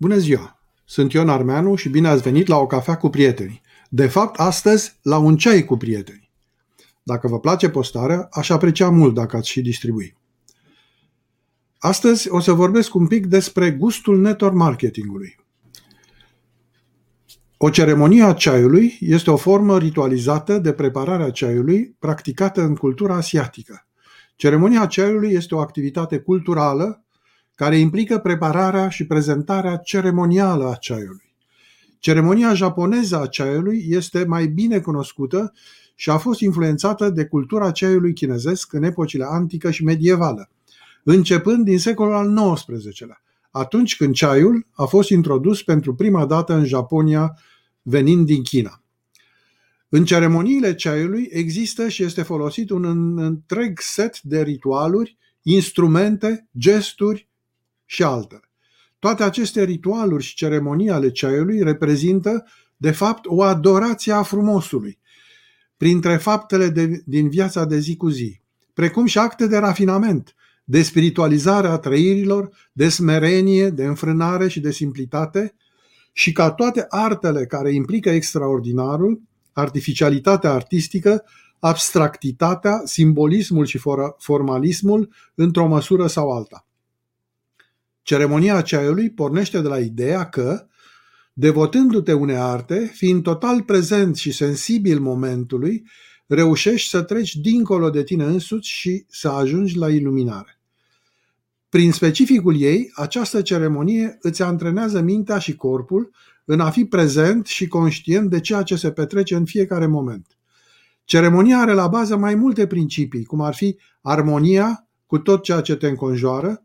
Bună ziua! Sunt Ion Armeanu și bine ați venit la o cafea cu prietenii. De fapt, astăzi la un ceai cu prietenii. Dacă vă place postarea, aș aprecia mult dacă ați și distribui. Astăzi o să vorbesc un pic despre gustul network marketingului. O ceremonie a ceaiului este o formă ritualizată de preparare a ceaiului practicată în cultura asiatică. Ceremonia ceaiului este o activitate culturală care implică prepararea și prezentarea ceremonială a ceaiului. Ceremonia japoneză a ceaiului este mai bine cunoscută și a fost influențată de cultura ceaiului chinezesc în epocile antică și medievală, începând din secolul al XIX-lea, atunci când ceaiul a fost introdus pentru prima dată în Japonia venind din China. În ceremoniile ceaiului există și este folosit un întreg set de ritualuri, instrumente, gesturi și altele. Toate aceste ritualuri și ceremonii ale ceaiului reprezintă, de fapt, o adorație a frumosului, printre faptele de, din viața de zi cu zi, precum și acte de rafinament, de spiritualizare a trăirilor, de smerenie, de înfrânare și de simplitate, și ca toate artele care implică extraordinarul, artificialitatea artistică, abstractitatea, simbolismul și formalismul într-o măsură sau alta. Ceremonia ceaiului pornește de la ideea că, devotându-te unei arte, fiind total prezent și sensibil momentului, reușești să treci dincolo de tine însuți și să ajungi la iluminare. Prin specificul ei, această ceremonie îți antrenează mintea și corpul în a fi prezent și conștient de ceea ce se petrece în fiecare moment. Ceremonia are la bază mai multe principii, cum ar fi armonia cu tot ceea ce te înconjoară,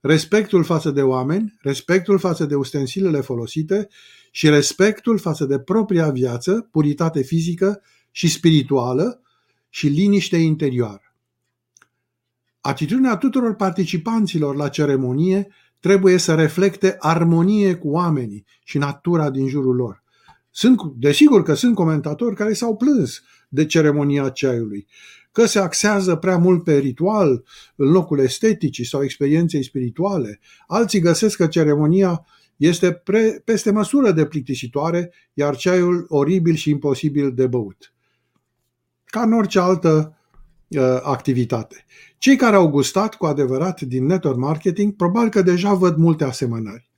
respectul față de oameni, respectul față de ustensilele folosite și respectul față de propria viață, puritate fizică și spirituală și liniște interioară. Atitudinea tuturor participanților la ceremonie trebuie să reflecte armonie cu oamenii și natura din jurul lor. Sunt, desigur că sunt comentatori care s-au plâns de ceremonia ceaiului că se axează prea mult pe ritual în locul esteticii sau experienței spirituale. Alții găsesc că ceremonia este pre, peste măsură de plictisitoare, iar ceaiul oribil și imposibil de băut. Ca în orice altă uh, activitate. Cei care au gustat cu adevărat din network marketing probabil că deja văd multe asemănări.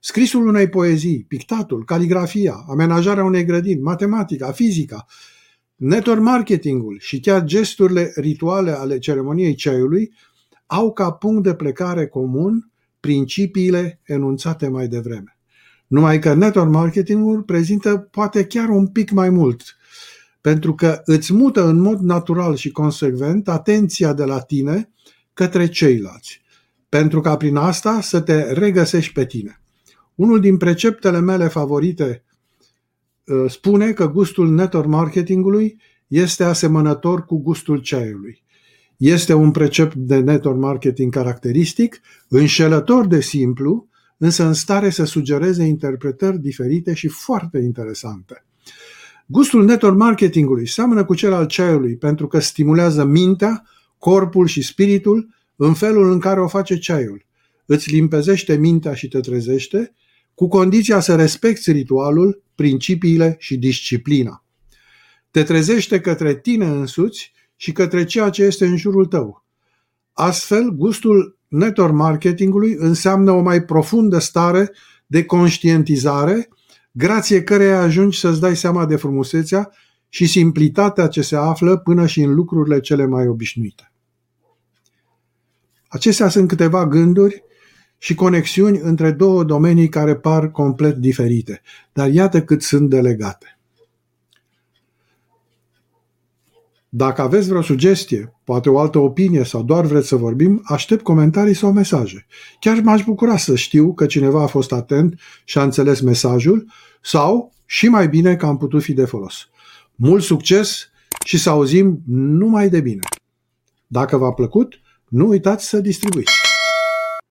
Scrisul unei poezii, pictatul, caligrafia, amenajarea unei grădini, matematica, fizica, Network marketingul și chiar gesturile rituale ale ceremoniei ceaiului au ca punct de plecare comun principiile enunțate mai devreme. Numai că network marketingul prezintă poate chiar un pic mai mult, pentru că îți mută în mod natural și consecvent atenția de la tine către ceilalți, pentru ca prin asta să te regăsești pe tine. Unul din preceptele mele favorite Uh, spune că gustul network marketingului este asemănător cu gustul ceaiului. Este un precept de network marketing caracteristic, înșelător de simplu, însă în stare să sugereze interpretări diferite și foarte interesante. Gustul network marketingului seamănă cu cel al ceaiului pentru că stimulează mintea, corpul și spiritul în felul în care o face ceaiul. Îți limpezește mintea și te trezește, cu condiția să respecti ritualul, principiile și disciplina. Te trezește către tine însuți și către ceea ce este în jurul tău. Astfel, gustul network marketingului înseamnă o mai profundă stare de conștientizare, grație căreia ajungi să-ți dai seama de frumusețea și simplitatea ce se află până și în lucrurile cele mai obișnuite. Acestea sunt câteva gânduri și conexiuni între două domenii care par complet diferite, dar iată cât sunt delegate. Dacă aveți vreo sugestie, poate o altă opinie sau doar vreți să vorbim, aștept comentarii sau mesaje. Chiar m-aș bucura să știu că cineva a fost atent și a înțeles mesajul sau, și mai bine, că am putut fi de folos. Mult succes și să auzim numai de bine. Dacă v-a plăcut, nu uitați să distribuiți.